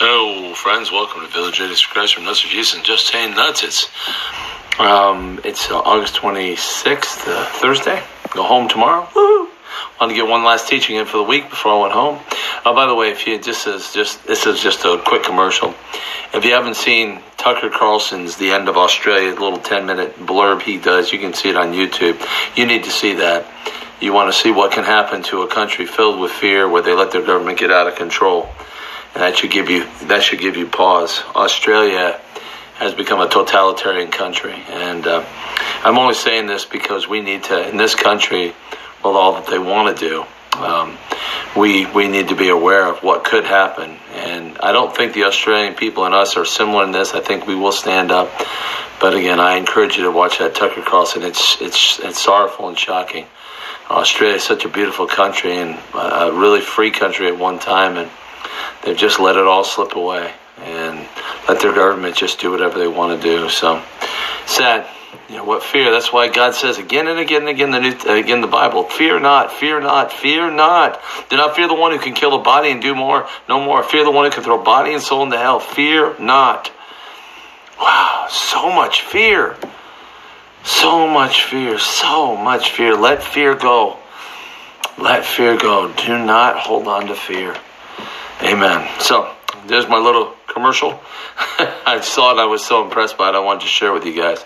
Hello, friends. Welcome to Village Jesus Christ from Nuts of Jesus and Just Saying Nuts. It's um, it's uh, August 26th, uh, Thursday. Go home tomorrow. Woo! Want to get one last teaching in for the week before I went home. Oh, by the way, if you just is just this is just a quick commercial. If you haven't seen Tucker Carlson's The End of Australia, little 10 minute blurb he does, you can see it on YouTube. You need to see that. You want to see what can happen to a country filled with fear where they let their government get out of control. That should give you that should give you pause. Australia has become a totalitarian country, and uh, I'm only saying this because we need to in this country, with all that they want to do. Um, we we need to be aware of what could happen, and I don't think the Australian people and us are similar in this. I think we will stand up, but again, I encourage you to watch that Tucker Carlson. It's it's it's sorrowful and shocking. Australia is such a beautiful country and a really free country at one time, and they've just let it all slip away and let their government just do whatever they want to do. So sad. You know what fear? That's why God says again and again and again the new, uh, again the Bible. Fear not, fear not, fear not. Do not fear the one who can kill the body and do more, no more. Fear the one who can throw body and soul into hell. Fear not. Wow, so much fear. So much fear, so much fear. Let fear go. Let fear go. Do not hold on to fear. Amen. So, there's my little commercial. I saw it. I was so impressed by it. I wanted to share with you guys.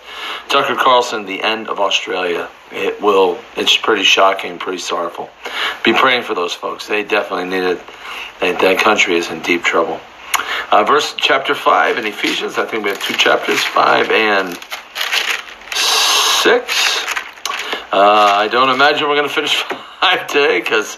Tucker Carlson, The End of Australia. It will, it's pretty shocking, pretty sorrowful. Be praying for those folks. They definitely need it. That, that country is in deep trouble. Uh, verse chapter 5 in Ephesians. I think we have two chapters, 5 and 6. Uh, I don't imagine we're going to finish 5 today because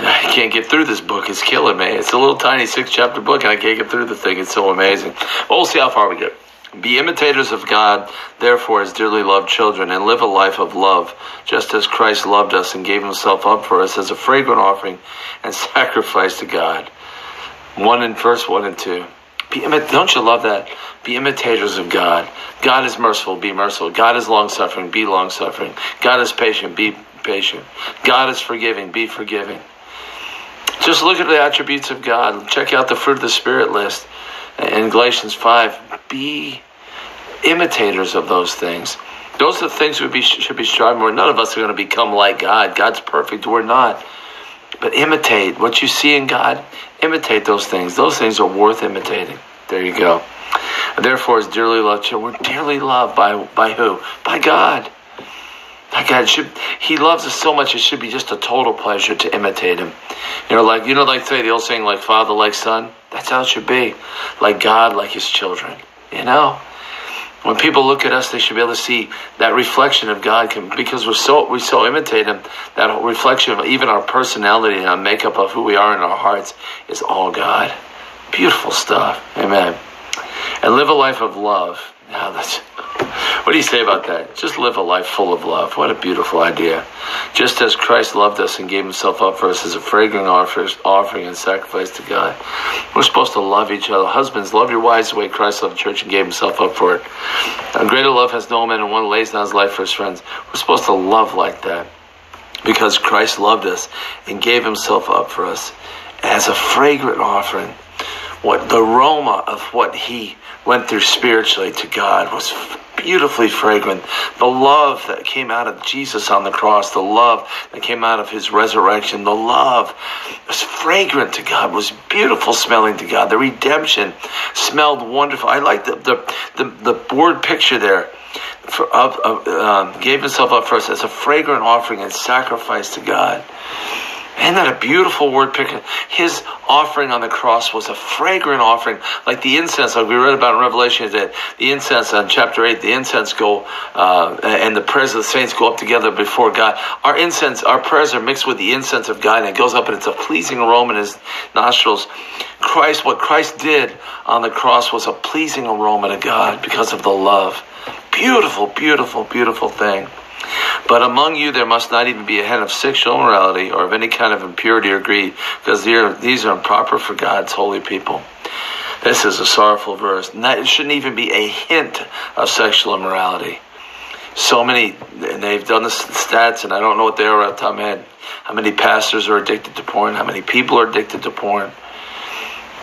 I can't get through this book. It's killing me. It's a little tiny six chapter book, and I can't get through the thing. It's so amazing. But we'll see how far we get. Be imitators of God, therefore, as dearly loved children, and live a life of love, just as Christ loved us and gave himself up for us as a fragrant offering and sacrifice to God. 1 in verse 1 and 2. Be don't you love that? Be imitators of God. God is merciful, be merciful. God is long suffering, be long suffering. God is patient, be patient. God is forgiving, be forgiving. Just look at the attributes of God. Check out the fruit of the Spirit list in Galatians 5. Be imitators of those things. Those are the things we should be striving for. None of us are going to become like God. God's perfect. We're not. But imitate what you see in God. Imitate those things. Those things are worth imitating. There you go. Therefore, as dearly loved children, we're dearly loved by, by who? By God. By God, should, He loves us so much. It should be just a total pleasure to imitate Him. You know, like you know, like say the old saying, like Father, like Son. That's how it should be. Like God, like His children. You know, when people look at us, they should be able to see that reflection of God, because we're so we so imitate Him. That reflection of even our personality and our makeup of who we are in our hearts is all God. Beautiful stuff. Amen. And live a life of love. Now that's what do you say about that? Just live a life full of love. What a beautiful idea. Just as Christ loved us and gave himself up for us as a fragrant offering and sacrifice to God. We're supposed to love each other. Husbands, love your wives the way Christ loved the church and gave himself up for it. A greater love has no man and one lays down his life for his friends. We're supposed to love like that because Christ loved us and gave himself up for us as a fragrant offering. What the aroma of what he went through spiritually to God was beautifully fragrant. The love that came out of Jesus on the cross, the love that came out of his resurrection, the love was fragrant to God, was beautiful smelling to God. The redemption smelled wonderful. I like the the the, the word picture there. For, of um, gave himself up for us as a fragrant offering and sacrifice to God. Isn't that a beautiful word picture? His offering on the cross was a fragrant offering, like the incense, like we read about in Revelation, that the incense on chapter 8, the incense go, uh, and the prayers of the saints go up together before God. Our incense, our prayers are mixed with the incense of God, and it goes up, and it's a pleasing aroma in his nostrils. Christ, what Christ did on the cross was a pleasing aroma to God because of the love. Beautiful, beautiful, beautiful thing. But among you there must not even be a hint of sexual immorality or of any kind of impurity or greed, because these are improper for God's holy people. This is a sorrowful verse. It shouldn't even be a hint of sexual immorality. So many, and they've done the stats, and I don't know what they are off the top of my head. How many pastors are addicted to porn? How many people are addicted to porn?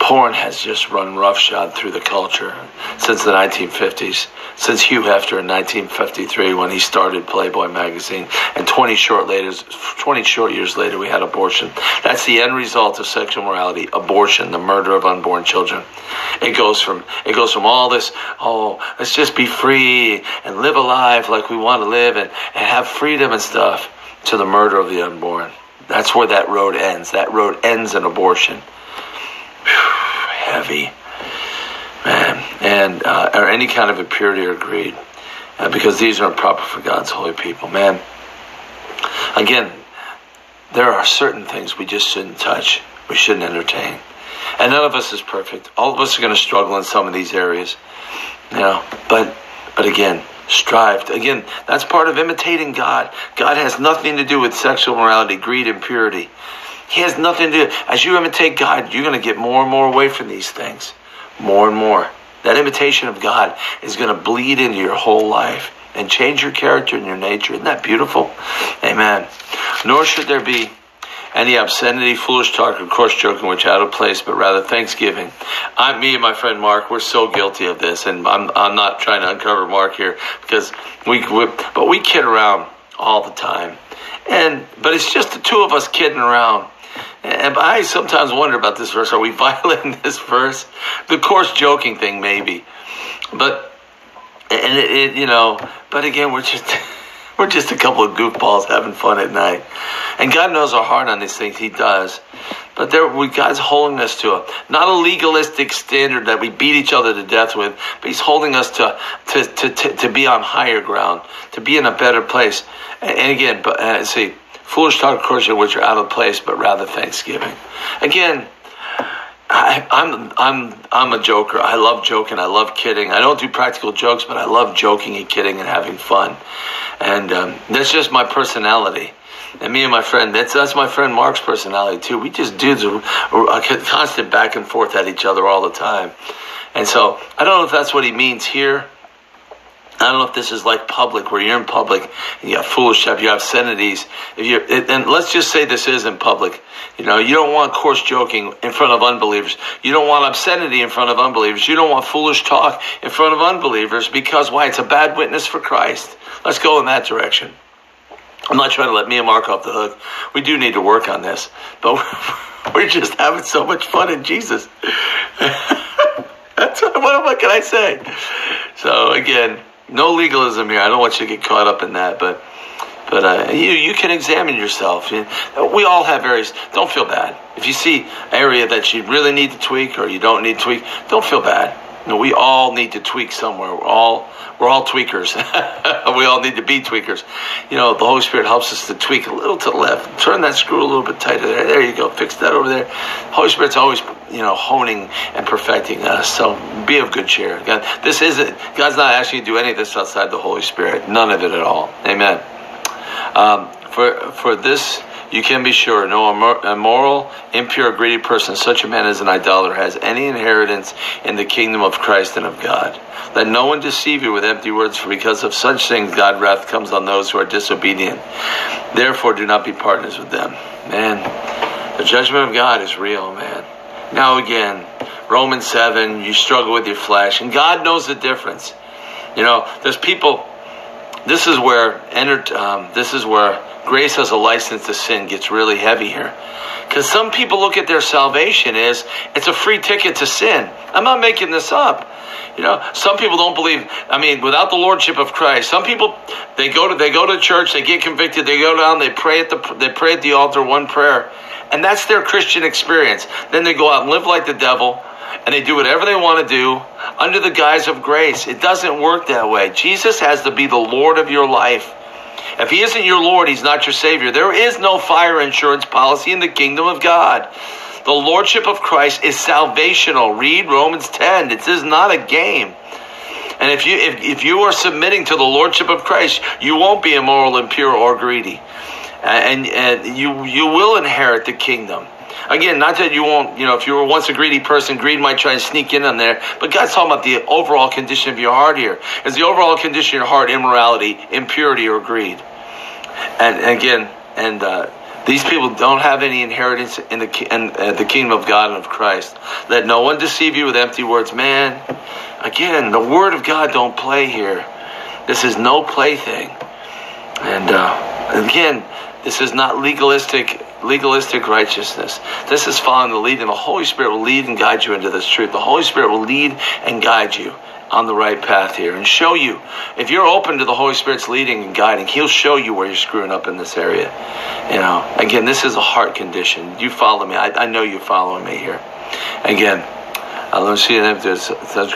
Porn has just run roughshod through the culture since the 1950s, since Hugh Hefner in 1953 when he started Playboy magazine, and 20 short later, 20 short years later, we had abortion. That's the end result of sexual morality: abortion, the murder of unborn children. It goes from it goes from all this, oh, let's just be free and live a life like we want to live and, and have freedom and stuff, to the murder of the unborn. That's where that road ends. That road ends in abortion heavy, man, and uh, or any kind of impurity or greed, uh, because these aren't proper for God's holy people, man. Again, there are certain things we just shouldn't touch, we shouldn't entertain, and none of us is perfect. All of us are going to struggle in some of these areas, you know. But, but again, strive. Again, that's part of imitating God. God has nothing to do with sexual morality, greed, and purity. He has nothing to do. As you imitate God, you're going to get more and more away from these things. More and more. That imitation of God is going to bleed into your whole life and change your character and your nature. Isn't that beautiful? Amen. Nor should there be any obscenity, foolish talk, or coarse joking which out of place, but rather thanksgiving. I, me and my friend Mark, we're so guilty of this, and I'm, I'm not trying to uncover Mark here because we, we, but we kid around all the time, and but it's just the two of us kidding around. And I sometimes wonder about this verse. Are we violating this verse? The coarse joking thing, maybe, but and it, it you know, but again, we're just. We're just a couple of goofballs having fun at night. And God knows our heart on these things. He does. But there, we, God's holding us to a, not a legalistic standard that we beat each other to death with, but He's holding us to, to, to, to, to be on higher ground, to be in a better place. And, and again, but uh, see, foolish talk, which are out of place, but rather thanksgiving. Again, I, am I'm, I'm I'm a joker. I love joking. I love kidding. I don't do practical jokes, but I love joking and kidding and having fun. And um, that's just my personality. And me and my friend, that's that's my friend Mark's personality too. We just dudes are, constant back and forth at each other all the time. And so I don't know if that's what he means here I don't know if this is like public, where you're in public and you have foolish stuff, you have obscenities. If you're, and let's just say this is in public. You know, you don't want coarse joking in front of unbelievers. You don't want obscenity in front of unbelievers. You don't want foolish talk in front of unbelievers because why? It's a bad witness for Christ. Let's go in that direction. I'm not trying to let me and Mark off the hook. We do need to work on this, but we're just having so much fun in Jesus. That's what, what can I say? So again, no legalism here. I don't want you to get caught up in that, but but uh, you you can examine yourself. We all have areas. Don't feel bad if you see area that you really need to tweak or you don't need to tweak. Don't feel bad. Know, we all need to tweak somewhere. We're all we're all tweakers. we all need to be tweakers. You know, the Holy Spirit helps us to tweak a little to the left. Turn that screw a little bit tighter there. There you go. Fix that over there. Holy Spirit's always you know honing and perfecting us. So be of good cheer. God, this isn't God's not asking you to do any of this outside the Holy Spirit. None of it at all. Amen. Um, for for this you can be sure no immoral, impure, greedy person, such a man as an idolater, has any inheritance in the kingdom of Christ and of God. Let no one deceive you with empty words, for because of such things God wrath comes on those who are disobedient. Therefore, do not be partners with them. Man, the judgment of God is real, man. Now again, Romans 7, you struggle with your flesh, and God knows the difference. You know, there's people, this is where, um, this is where grace as a license to sin gets really heavy here. Because some people look at their salvation as it's a free ticket to sin. I'm not making this up. You know, some people don't believe. I mean, without the lordship of Christ, some people they go to they go to church, they get convicted, they go down, they pray at the they pray at the altar one prayer, and that's their Christian experience. Then they go out and live like the devil, and they do whatever they want to do under the guise of grace. It doesn't work that way. Jesus has to be the Lord of your life. If he isn't your Lord, he's not your Savior. There is no fire insurance policy in the kingdom of God. The Lordship of Christ is salvational. Read Romans 10. It is not a game. And if you if, if you are submitting to the Lordship of Christ, you won't be immoral, impure, or greedy. And, and you you will inherit the kingdom. Again, not that you won't, you know, if you were once a greedy person, greed might try and sneak in on there. But God's talking about the overall condition of your heart here. Is the overall condition of your heart immorality, impurity, or greed? And, and again, and uh, These people don't have any inheritance in the in uh, the kingdom of God and of Christ. Let no one deceive you with empty words. Man, again, the word of God don't play here. This is no plaything. And uh, again, this is not legalistic legalistic righteousness. This is following the lead, and the Holy Spirit will lead and guide you into this truth. The Holy Spirit will lead and guide you on the right path here and show you. If you're open to the Holy Spirit's leading and guiding, He'll show you where you're screwing up in this area. You know, again, this is a heart condition. You follow me. I, I know you're following me here. Again, I don't see if there's such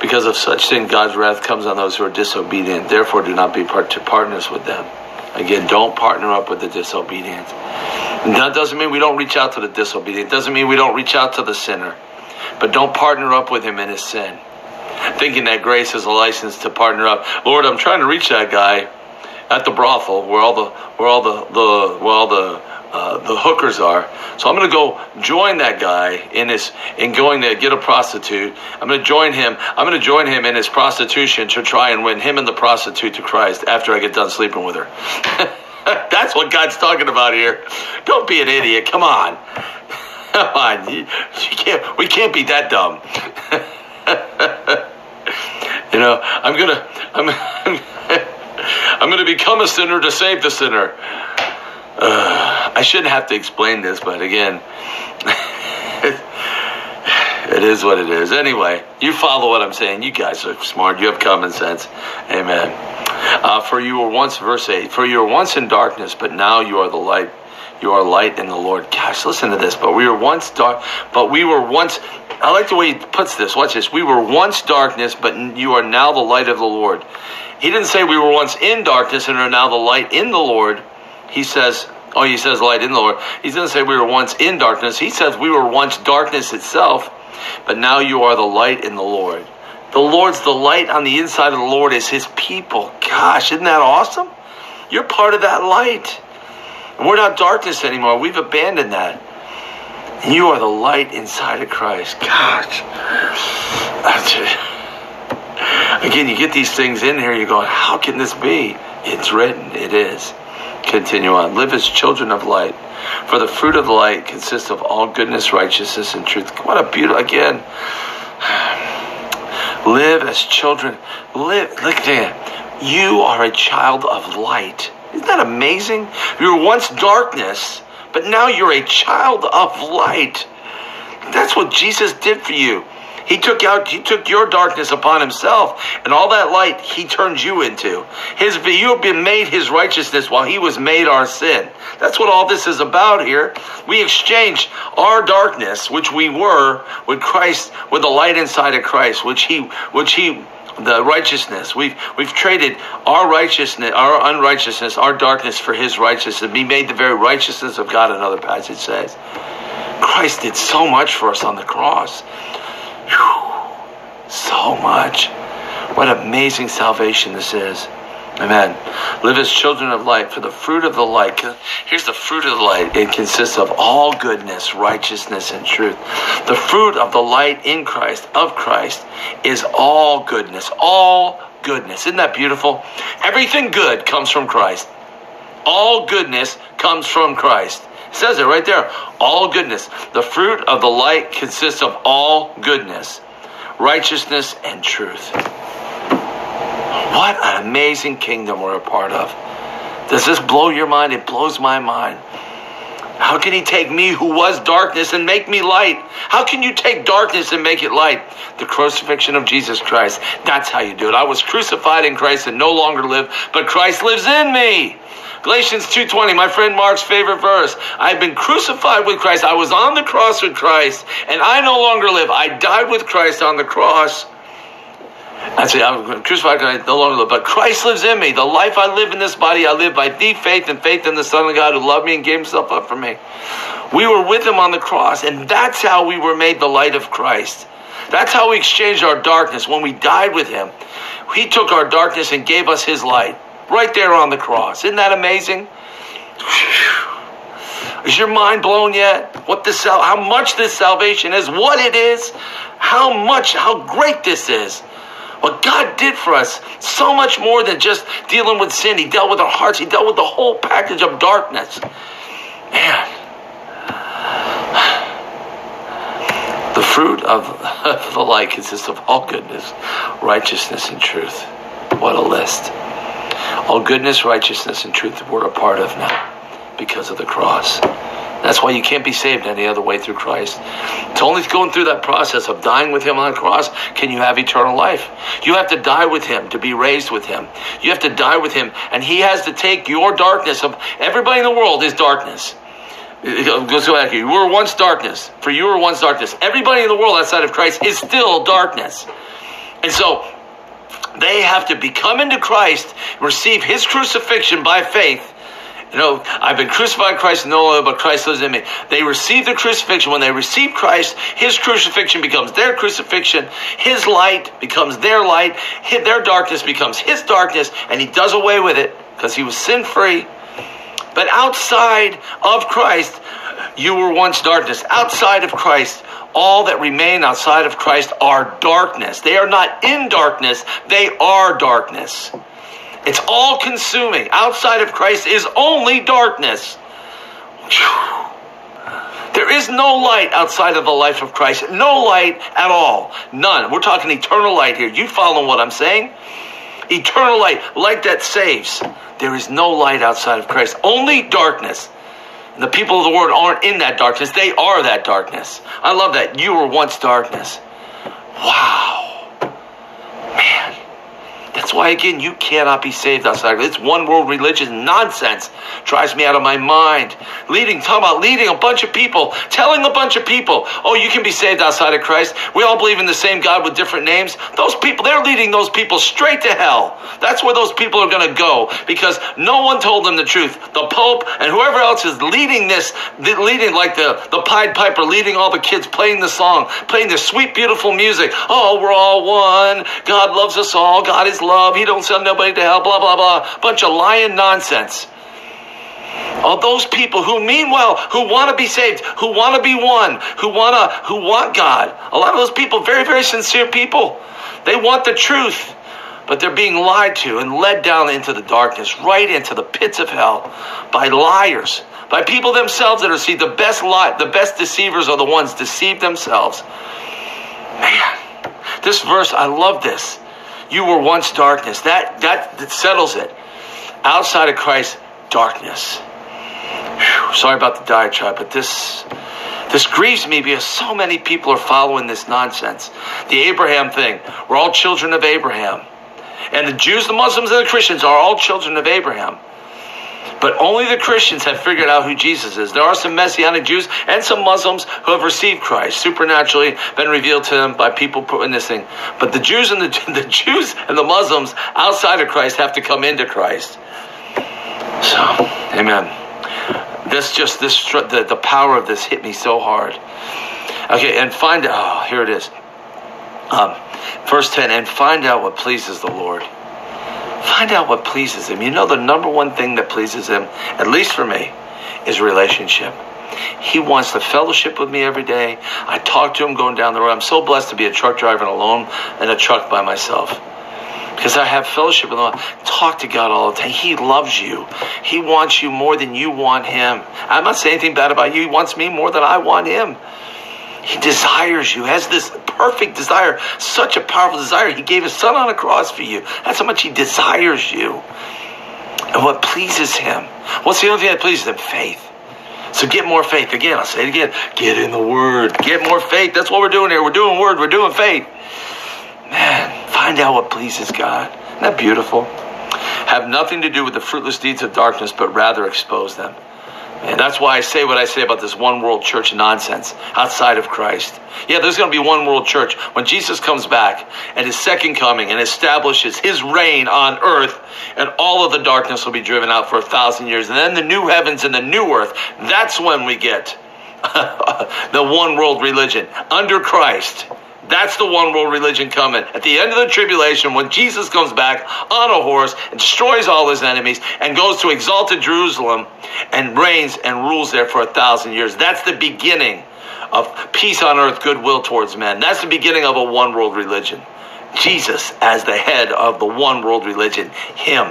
because of such thing, God's wrath comes on those who are disobedient. Therefore, do not be part partners with them. Again, don't partner up with the disobedient. And that doesn't mean we don't reach out to the disobedient. It doesn't mean we don't reach out to the sinner. But don't partner up with him in his sin thinking that grace is a license to partner up. Lord, I'm trying to reach that guy at the brothel where all the where all the, the where all the uh, the hookers are. So I'm going to go join that guy in his in going to get a prostitute. I'm going to join him. I'm going to join him in his prostitution to try and win him and the prostitute to Christ after I get done sleeping with her. That's what God's talking about here. Don't be an idiot. Come on. Come on. You, you can't, we can't be that dumb. You know, I'm gonna, I'm, I'm gonna become a sinner to save the sinner. Uh, I shouldn't have to explain this, but again, it is what it is. Anyway, you follow what I'm saying. You guys are smart. You have common sense. Amen. Uh, for you were once, verse 8, for you were once in darkness, but now you are the light. You are light in the Lord. Gosh, listen to this. But we were once dark, but we were once I like the way he puts this. Watch this. We were once darkness, but you are now the light of the Lord. He didn't say we were once in darkness and are now the light in the Lord. He says, oh, he says light in the Lord. He doesn't say we were once in darkness. He says we were once darkness itself, but now you are the light in the Lord. The Lord's the light on the inside of the Lord is his people. Gosh, isn't that awesome? You're part of that light. And we're not darkness anymore. We've abandoned that. You are the light inside of Christ. Gosh. that's it. Again, you get these things in here, you're going, how can this be? It's written. It is. Continue on. Live as children of light. For the fruit of the light consists of all goodness, righteousness, and truth. What a beautiful, again. Live as children. Live, look at that. You are a child of light. Isn't that amazing? You were once darkness but now you're a child of light. That's what Jesus did for you. He took out, he took your darkness upon himself, and all that light he turned you into. His, you have been made his righteousness while he was made our sin. That's what all this is about here. We exchanged our darkness, which we were, with Christ, with the light inside of Christ, which he, which he the righteousness. We've we've traded our righteousness, our unrighteousness, our darkness for His righteousness. Be made the very righteousness of God. Another passage says, Christ did so much for us on the cross. Whew, so much. What amazing salvation this is. Amen. Live as children of light, for the fruit of the light. Here's the fruit of the light. It consists of all goodness, righteousness, and truth. The fruit of the light in Christ, of Christ, is all goodness. All goodness. Isn't that beautiful? Everything good comes from Christ. All goodness comes from Christ. It says it right there. All goodness. The fruit of the light consists of all goodness, righteousness, and truth. What an amazing kingdom we're a part of. Does this blow your mind? It blows my mind. How can he take me who was darkness and make me light? How can you take darkness and make it light? The crucifixion of Jesus Christ. That's how you do it. I was crucified in Christ and no longer live, but Christ lives in me. Galatians 2:20, my friend Mark's favorite verse. I've been crucified with Christ. I was on the cross with Christ, and I no longer live. I died with Christ on the cross. I say, I'm crucified, I no longer live, but Christ lives in me. The life I live in this body, I live by deep faith and faith in the Son of God who loved me and gave himself up for me. We were with him on the cross, and that's how we were made the light of Christ. That's how we exchanged our darkness when we died with him. He took our darkness and gave us his light right there on the cross. Isn't that amazing? Is your mind blown yet? What this how much this salvation is, what it is, how much, how great this is. What God did for us, so much more than just dealing with sin. He dealt with our hearts. He dealt with the whole package of darkness. Man. The fruit of, the light consists of all goodness, righteousness, and truth. What a list. All goodness, righteousness, and truth we're a part of now because of the cross. That's why you can't be saved any other way through Christ. It's only going through that process of dying with Him on the cross can you have eternal life. You have to die with Him to be raised with Him. You have to die with Him, and He has to take your darkness. Of everybody in the world is darkness. Goes back here. You were once darkness. For you were once darkness. Everybody in the world outside of Christ is still darkness. And so they have to become into Christ, receive His crucifixion by faith, you know, I've been crucified in Christ, no longer, but Christ lives in me. They receive the crucifixion. When they receive Christ, His crucifixion becomes their crucifixion. His light becomes their light. Their darkness becomes His darkness, and He does away with it because He was sin free. But outside of Christ, you were once darkness. Outside of Christ, all that remain outside of Christ are darkness. They are not in darkness, they are darkness. It's all consuming. Outside of Christ is only darkness. There is no light outside of the life of Christ. No light at all. None. We're talking eternal light here. You follow what I'm saying? Eternal light, light that saves. There is no light outside of Christ. Only darkness. And the people of the world aren't in that darkness. They are that darkness. I love that. You were once darkness. Wow. That's why, again, you cannot be saved outside. It's one world religion nonsense. Drives me out of my mind. Leading, talking about leading a bunch of people, telling a bunch of people, oh, you can be saved outside of Christ. We all believe in the same God with different names. Those people, they're leading those people straight to hell. That's where those people are going to go because no one told them the truth. The Pope and whoever else is leading this, leading like the, the Pied Piper, leading all the kids, playing the song, playing the sweet, beautiful music. Oh, we're all one. God loves us all. God is love. He don't send nobody to hell. Blah blah blah. Bunch of lying nonsense. All those people who mean well, who want to be saved, who want to be one, who want to, who want God. A lot of those people, very very sincere people. They want the truth, but they're being lied to and led down into the darkness, right into the pits of hell, by liars, by people themselves that are see the best lie, the best deceivers are the ones deceive themselves. Man, this verse, I love this. You were once darkness. That, that, that settles it. Outside of Christ, darkness. Whew, sorry about the diatribe, but this this grieves me because so many people are following this nonsense. The Abraham thing. We're all children of Abraham. And the Jews, the Muslims, and the Christians are all children of Abraham. But only the Christians have figured out who Jesus is. There are some Messianic Jews and some Muslims who have received Christ, supernaturally been revealed to them by people thing. But the Jews and the, the Jews and the Muslims outside of Christ have to come into Christ. So, amen. This just this the, the power of this hit me so hard. Okay, and find out. Oh, here it is. Um, verse ten, and find out what pleases the Lord. Find out what pleases him. You know, the number one thing that pleases him, at least for me, is relationship. He wants to fellowship with me every day. I talk to him going down the road. I'm so blessed to be a truck driver alone in a truck by myself. Because I have fellowship with him. Talk to God all the time. He loves you. He wants you more than you want him. I'm not saying anything bad about you. He wants me more than I want him. He desires you, has this perfect desire, such a powerful desire. He gave his son on a cross for you. That's how much he desires you. And what pleases him? What's the only thing that pleases him? Faith. So get more faith. Again, I'll say it again. Get in the Word. Get more faith. That's what we're doing here. We're doing Word. We're doing faith. Man, find out what pleases God. Isn't that beautiful? Have nothing to do with the fruitless deeds of darkness, but rather expose them. And that's why I say what I say about this one world church nonsense outside of Christ. Yeah, there's going to be one world church when Jesus comes back and his second coming and establishes his reign on earth, and all of the darkness will be driven out for a thousand years. And then the new heavens and the new earth, that's when we get the one world religion under Christ. That's the one world religion coming. At the end of the tribulation, when Jesus comes back on a horse and destroys all his enemies and goes to exalted Jerusalem and reigns and rules there for a thousand years. That's the beginning of peace on earth, goodwill towards men. That's the beginning of a one world religion. Jesus as the head of the one world religion. Him,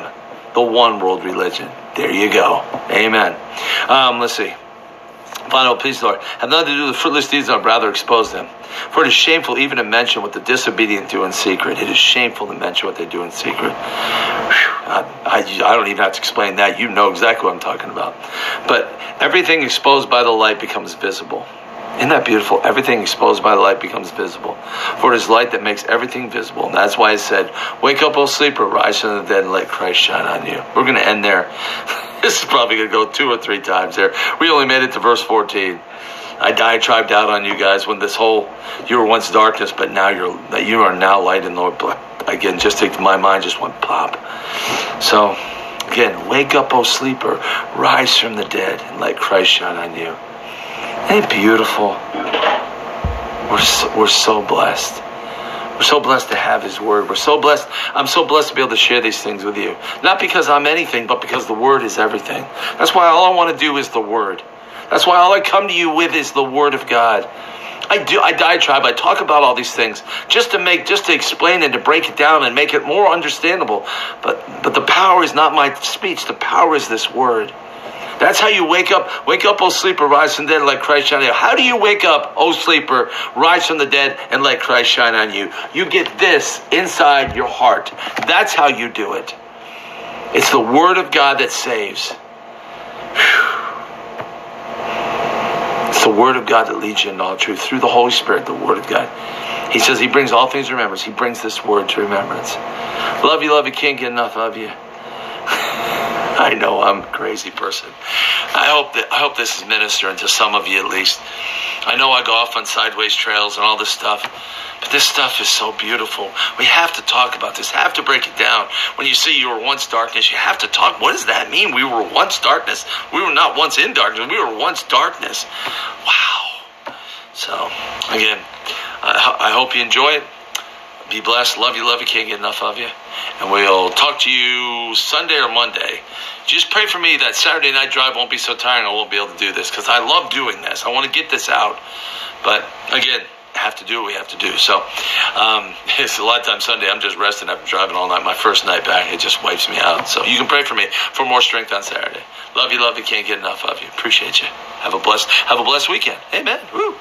the one world religion. There you go. Amen. Um, let's see. Final peace, Lord. Have nothing to do with fruitless deeds, but rather expose them. For it is shameful even to mention what the disobedient do in secret. It is shameful to mention what they do in secret. I, I, I don't even have to explain that. You know exactly what I'm talking about. But everything exposed by the light becomes visible. Isn't that beautiful? Everything exposed by the light becomes visible. For it is light that makes everything visible. And that's why I said, Wake up, O sleeper, rise from the dead, and let Christ shine on you. We're going to end there. this is probably going to go two or three times there. We only made it to verse 14. I diatribed out on you guys when this whole you were once darkness, but now you're that you are now light in the Lord. Again, just take my mind just went pop. So again, wake up, O sleeper, rise from the dead, and let Christ shine on you. Ain't beautiful? We're so, we're so blessed. We're so blessed to have His Word. We're so blessed. I'm so blessed to be able to share these things with you. Not because I'm anything, but because the Word is everything. That's why all I want to do is the Word. That's why all I come to you with is the Word of God. I do. I diatribe. I talk about all these things just to make, just to explain and to break it down and make it more understandable. But, but the power is not my speech. The power is this Word. That's how you wake up. Wake up, O sleeper, rise from the dead, let Christ shine on you. How do you wake up, O sleeper, rise from the dead, and let Christ shine on you? You get this inside your heart. That's how you do it. It's the Word of God that saves. It's the Word of God that leads you into all truth through the Holy Spirit, the Word of God. He says He brings all things to remembrance. He brings this Word to remembrance. Love you, love you, can't get enough of you. I know I'm a crazy person. I hope that I hope this is ministering to some of you at least. I know I go off on sideways trails and all this stuff, but this stuff is so beautiful. We have to talk about this. Have to break it down. When you say you were once darkness, you have to talk. What does that mean? We were once darkness. We were not once in darkness. We were once darkness. Wow. So again, I, I hope you enjoy it. Be blessed. Love you, love you. Can't get enough of you. And we'll talk to you Sunday or Monday. Just pray for me that Saturday night drive won't be so tiring. I won't be able to do this because I love doing this. I want to get this out. But again, have to do what we have to do. So um, it's a lot of times Sunday. I'm just resting after driving all night. My first night back, it just wipes me out. So you can pray for me for more strength on Saturday. Love you, love you. Can't get enough of you. Appreciate you. Have a blessed, have a blessed weekend. Amen. Woo.